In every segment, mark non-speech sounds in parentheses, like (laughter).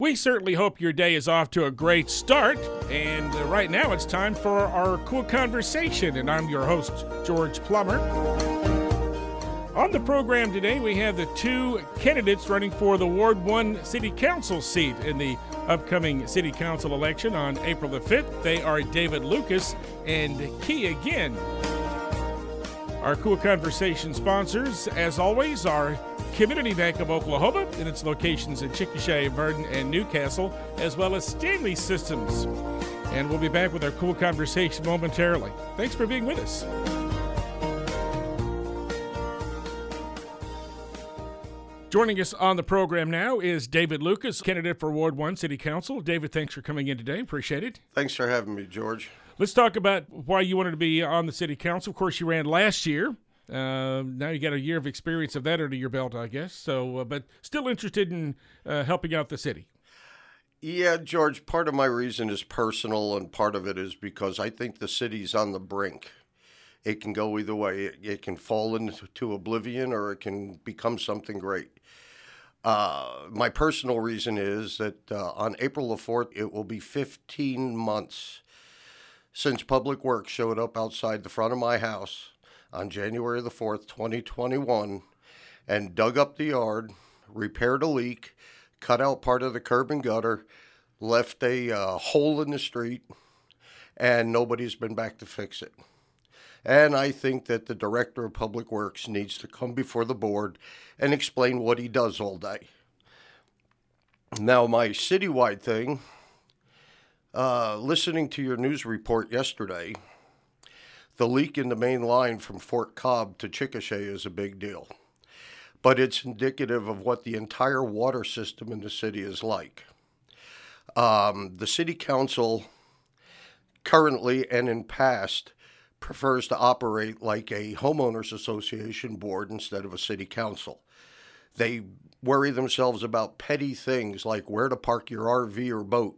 We certainly hope your day is off to a great start. And uh, right now it's time for our KOOL Konversation. And I'm your host, George Plummer. On the program today, we have the two candidates running for the Ward 1 City Council seat in the upcoming City Council election on April the 5th. They are David Lucas and Kea Ginn. Our KOOL Konversation sponsors, as always, are Community Bank of Oklahoma in its locations in Chickasha, Vernon, and Newcastle, as well as Stanley Systems. And we'll be back with our KOOL Konversation momentarily. Thanks for being with us. Joining us on the program now is David Lucas, candidate for Ward 1 City Council. David, thanks for coming in today. Appreciate it. Thanks for having me, George. Let's talk about why you wanted to be on the city council. Of course, you ran last year. Uh, now you got a year of experience of that under your belt, I guess. So, uh, but still interested in uh, helping out the city. Yeah, George. Part of my reason is personal, and part of it is because I think the city's on the brink. It can go either way. It, it can fall into oblivion, or it can become something great. Uh, my personal reason is that uh, on April the 4th, it will be 15 months since Public Works showed up outside the front of my house on January the 4th, 2021, and dug up the yard, repaired a leak, cut out part of the curb and gutter, left a uh, hole in the street, and nobody's been back to fix it. And I think that the Director of Public Works needs to come before the board and explain what he does all day. Now, my citywide thing uh, listening to your news report yesterday, the leak in the main line from Fort Cobb to Chickasha is a big deal. But it's indicative of what the entire water system in the city is like. Um, the city council currently and in past prefers to operate like a homeowners association board instead of a city council. They worry themselves about petty things like where to park your RV or boat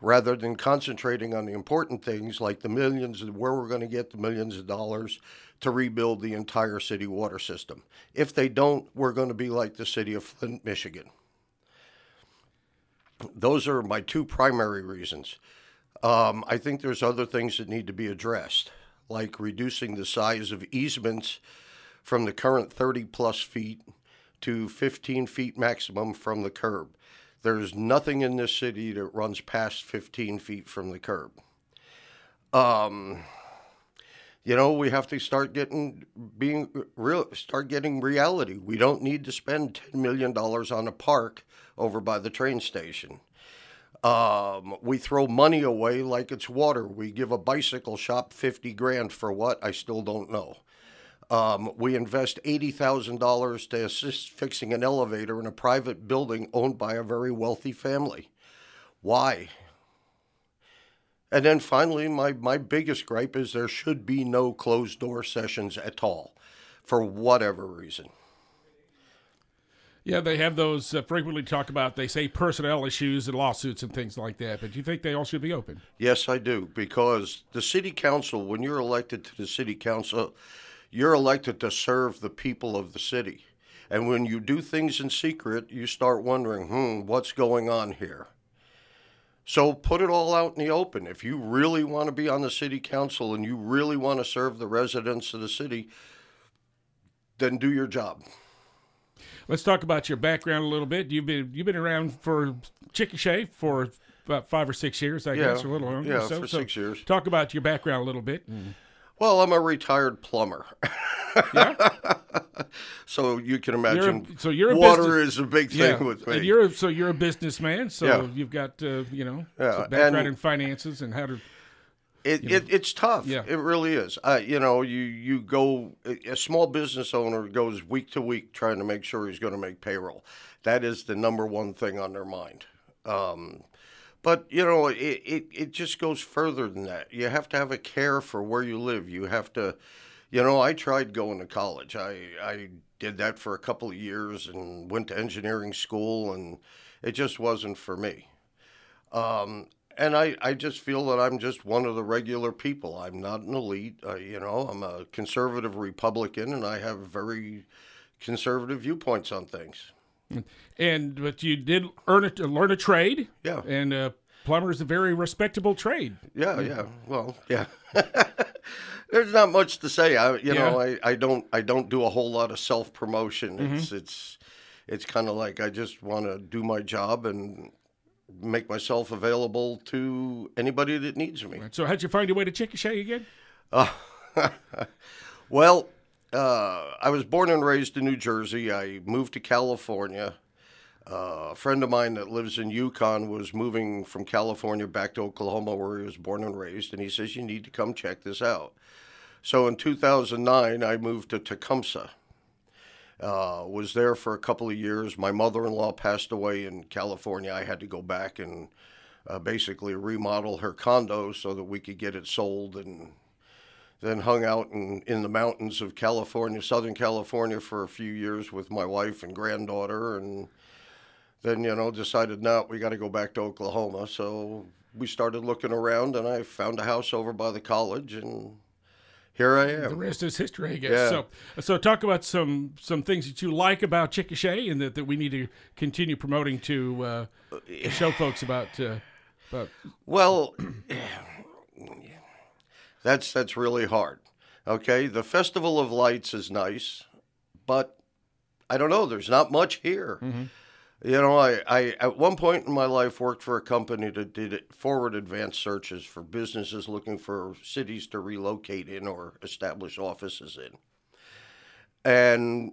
rather than concentrating on the important things like the millions and where we're going to get the millions of dollars to rebuild the entire city water system. If they don't, we're going to be like the city of Flint, Michigan. Those are my two primary reasons. Um, I think there's other things that need to be addressed, like reducing the size of easements from the current 30 plus feet to 15 feet maximum from the curb. There's nothing in this city that runs past 15 feet from the curb. Um, you know, we have to start getting being real, start getting reality. We don't need to spend $10 million on a park over by the train station. Um, we throw money away like it's water. We give a bicycle shop 50 grand for what? I still don't know. Um, we invest $80,000 to assist fixing an elevator in a private building owned by a very wealthy family. Why? And then finally, my, my biggest gripe is there should be no closed door sessions at all for whatever reason. Yeah, they have those uh, frequently talk about, they say personnel issues and lawsuits and things like that, but do you think they all should be open? Yes, I do, because the city council, when you're elected to the city council, you're elected to serve the people of the city. And when you do things in secret, you start wondering, hmm, what's going on here? So put it all out in the open. If you really want to be on the city council and you really want to serve the residents of the city, then do your job. Let's talk about your background a little bit. You've been you've been around for Chickasha for about five or six years, I yeah, guess, or a little longer. Yeah, so, for so six years. Talk about your background a little bit. Mm. Well, I'm a retired plumber. Yeah. (laughs) so you can imagine. You're a, so you're a water business, is a big thing yeah. with me. And you're so you're a businessman. So Yeah. you've got uh, you know Yeah, background and- in finances and how to. It, it it's tough. Yeah. It really is. Uh, you know, you you go a small business owner goes week to week trying to make sure he's going to make payroll. That is the number one thing on their mind. Um, but you know, it, it it just goes further than that. You have to have a care for where you live. You have to, you know, I tried going to college. I I did that for a couple of years and went to engineering school, and it just wasn't for me. Um, and I, I just feel that I'm just one of the regular people. I'm not an elite. Uh, you know, I'm a conservative Republican, and I have very conservative viewpoints on things. And but you did earn a, learn a trade. Yeah. And uh, plumber is a very respectable trade. Yeah, yeah. Well, yeah. (laughs) There's not much to say. I, you know, I, I don't I don't do a whole lot of self promotion. It's it's it's kind of like I just want to do my job and make myself available to anybody that needs me. So how'd you find your way to Chickasha again? (laughs) Well, uh, I was born and raised in New Jersey. I moved to California. Uh, a friend of mine that lives in Yukon was moving from California back to Oklahoma, where he was born and raised, and he says, You need to come check this out. So in 2009, I moved to Tecumseh. Uh, was there for a couple of years. My mother in law passed away in California. I had to go back and uh, basically remodel her condo so that we could get it sold and then hung out in, in the mountains of California, Southern California, for a few years with my wife and granddaughter, and then you know decided no, we got to go back to Oklahoma. So we started looking around, and I found a house over by the college, and here I am. The rest is history, I guess. Yeah. So, so talk about some some things that you like about Chickasha and that, that we need to continue promoting to uh, to show folks about. Uh, about Well, (clears throat) that's that's really hard. Okay, the Festival of Lights is nice, but I don't know. There's not much here. Mm-hmm. You know, I, I at one point in my life worked for a company that did forward advanced searches for businesses looking for cities to relocate in or establish offices in. And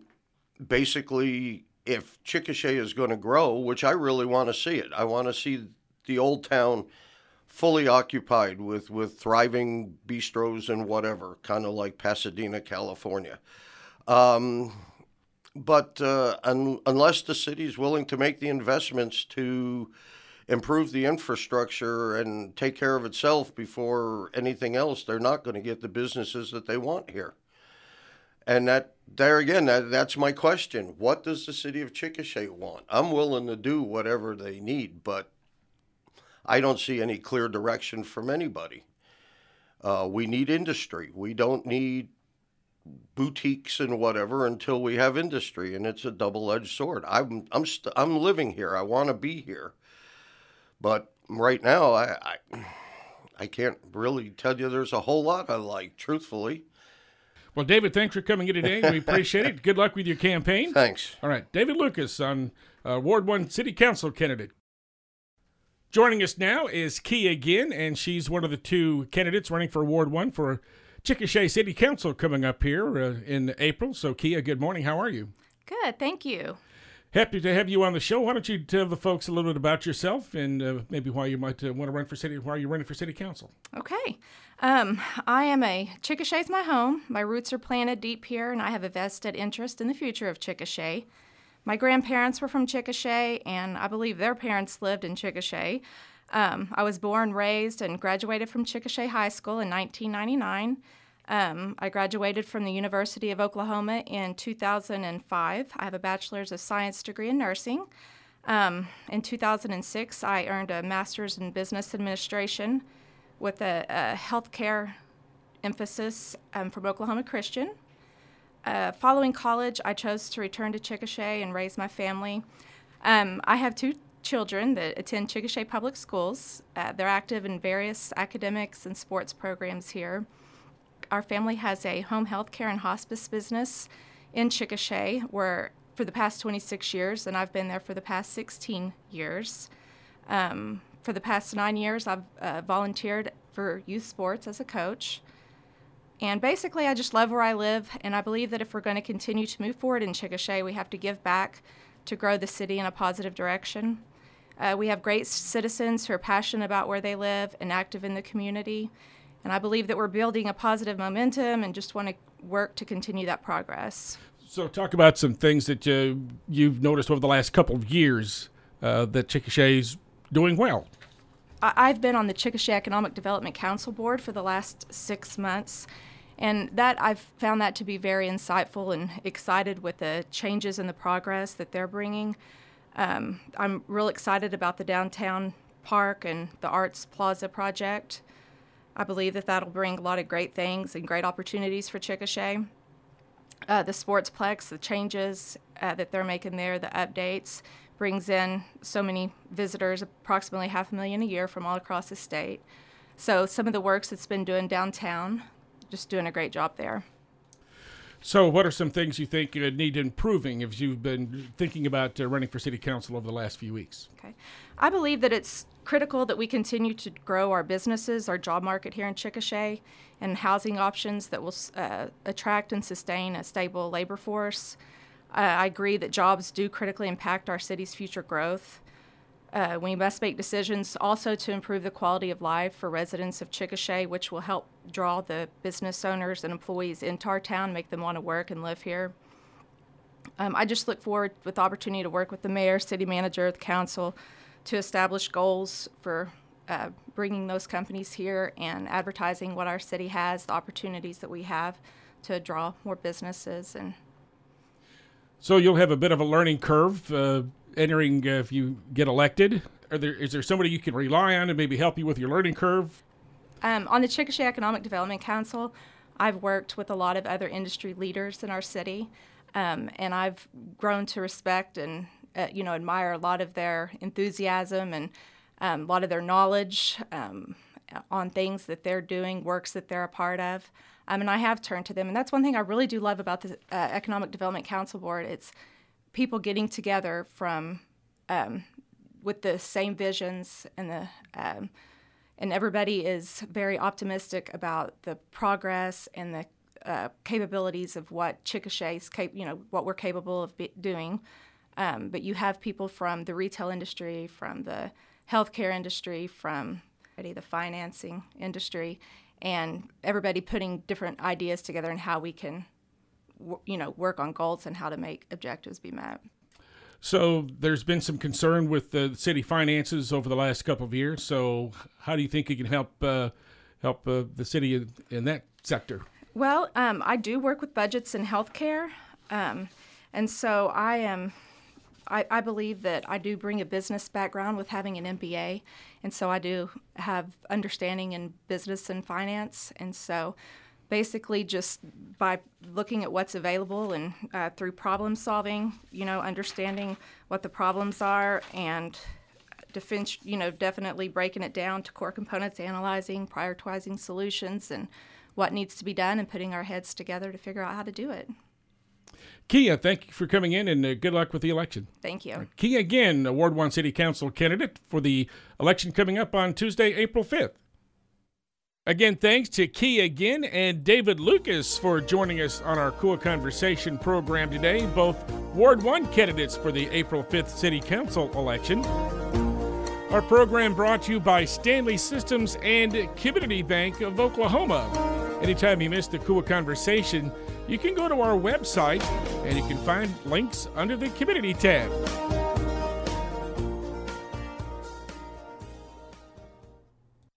basically, if Chickasha is going to grow, which I really want to see it, I want to see the old town fully occupied with, with thriving bistros and whatever, kind of like Pasadena, California. Um, but uh, un- unless the city is willing to make the investments to improve the infrastructure and take care of itself before anything else, they're not going to get the businesses that they want here. And that there again, that, that's my question. What does the city of Chickasha want? I'm willing to do whatever they need, but I don't see any clear direction from anybody. Uh, we need industry. We don't need boutiques and whatever until we have industry, and it's a double-edged sword. I'm I'm st- I'm living here. I want to be here, but right now I, I I can't really tell you there's a whole lot I like, truthfully. well, David, thanks for coming in today. We appreciate it. Good luck with your campaign. Thanks. All right, David Lucas on uh, Ward One City Council candidate. Joining us now is Kea Ginn, and she's one of the two candidates running for Ward One for Chickasha City Council coming up here uh, in April. So, Kea, good morning. How are you? Good, thank you. Happy to have you on the show. Why don't you tell the folks a little bit about yourself and uh, maybe why you might uh, want to run for city, why you're running for city council? Okay. Um, I am a Chickasha's my home. My roots are planted deep here, and I have a vested interest in the future of Chickasha. My grandparents were from Chickasha, and I believe their parents lived in Chickasha. Um, I was born, raised, and graduated from Chickasha High School in 1999. Um, I graduated from the University of Oklahoma in 2005. I have a bachelor's of science degree in nursing. Um, in 2006, I earned a master's in business administration with a, a healthcare emphasis um, from Oklahoma Christian. Uh, following college, I chose to return to Chickasha and raise my family. Um, I have two children that attend Chickasha Public Schools. Uh, they're active in various academics and sports programs here. Our family has a home health care and hospice business in Chickasha where for the past 26 years, and I've been there for the past 16 years. Um, for the past nine years, I've uh, volunteered for youth sports as a coach. And basically, I just love where I live, and I believe that if we're going to continue to move forward in Chickasha, we have to give back to grow the city in a positive direction. Uh, we have great citizens who are passionate about where they live and active in the community. And I believe that we're building a positive momentum and just want to work to continue that progress. So, talk about some things that uh, you've noticed over the last couple of years uh, that Chickasha's doing well. I've been on the Chickasha Economic Development Council Board for the last six months, and that I've found that to be very insightful and excited with the changes and the progress that they're bringing. Um, I'm real excited about the downtown park and the Arts Plaza project. I believe that that'll bring a lot of great things and great opportunities for Chickasha. uh, the Sportsplex, the changes uh, that they're making there, the updates, brings in so many visitors, approximately half a million a year from all across the state. So some of the works it's been doing downtown, just doing a great job there. So, what are some things you think uh, need improving if you've been thinking about uh, running for city council over the last few weeks? Okay. I believe that it's critical that we continue to grow our businesses, our job market here in Chickasha, and housing options that will uh, attract and sustain a stable labor force. Uh, I agree that jobs do critically impact our city's future growth. Uh, we must make decisions also to improve the quality of life for residents of Chickasha, which will help draw the business owners and employees into our town, make them want to work and live here. Um, I just look forward with the opportunity to work with the mayor, city manager, the council to establish goals for uh, bringing those companies here and advertising what our city has, the opportunities that we have to draw more businesses and. So you'll have a bit of a learning curve uh, entering uh, if you get elected. Are there is there somebody you can rely on to maybe help you with your learning curve? Um, on the Chickasha Economic Development Council, I've worked with a lot of other industry leaders in our city, um, and I've grown to respect and uh, you know admire a lot of their enthusiasm and um, a lot of their knowledge um, on things that they're doing, works that they're a part of. Um, and I have turned to them, and that's one thing I really do love about the uh, Economic Development Council Board. It's people getting together from um, with the same visions and the um, and everybody is very optimistic about the progress and the uh, capabilities of what Chickasha's cap- you know what we're capable of doing. Um, but you have people from the retail industry, from the healthcare industry, from the financing industry, and everybody putting different ideas together and how we can you know work on goals and how to make objectives be met. So there's been some concern with the city finances over the last couple of years. So how do you think it can help uh, help uh, the city in, in, that sector? Well, um, I do work with budgets and healthcare, um, and so I am. I, I believe that I do bring a business background with having an MBA, and so I do have understanding in business and finance, and so basically just by looking at what's available and uh, through problem solving, you know, understanding what the problems are and defense, you know, definitely breaking it down to core components, analyzing, prioritizing solutions and what needs to be done and putting our heads together to figure out how to do it. Kea, thank you for coming in and uh, good luck with the election. Thank you. Kea Ginn, Ward 1 City Council candidate for the election coming up on Tuesday, April 5th. Again, thanks to Kea Ginn and David Lucas for joining us on our KOOL Konversation program today, both Ward 1 candidates for the April 5th City Council election. Our program brought to you by Stanley Systems and Community Bank of Oklahoma. Anytime you miss the KOOL Konversation, you can go to our website and you can find links under the Community tab.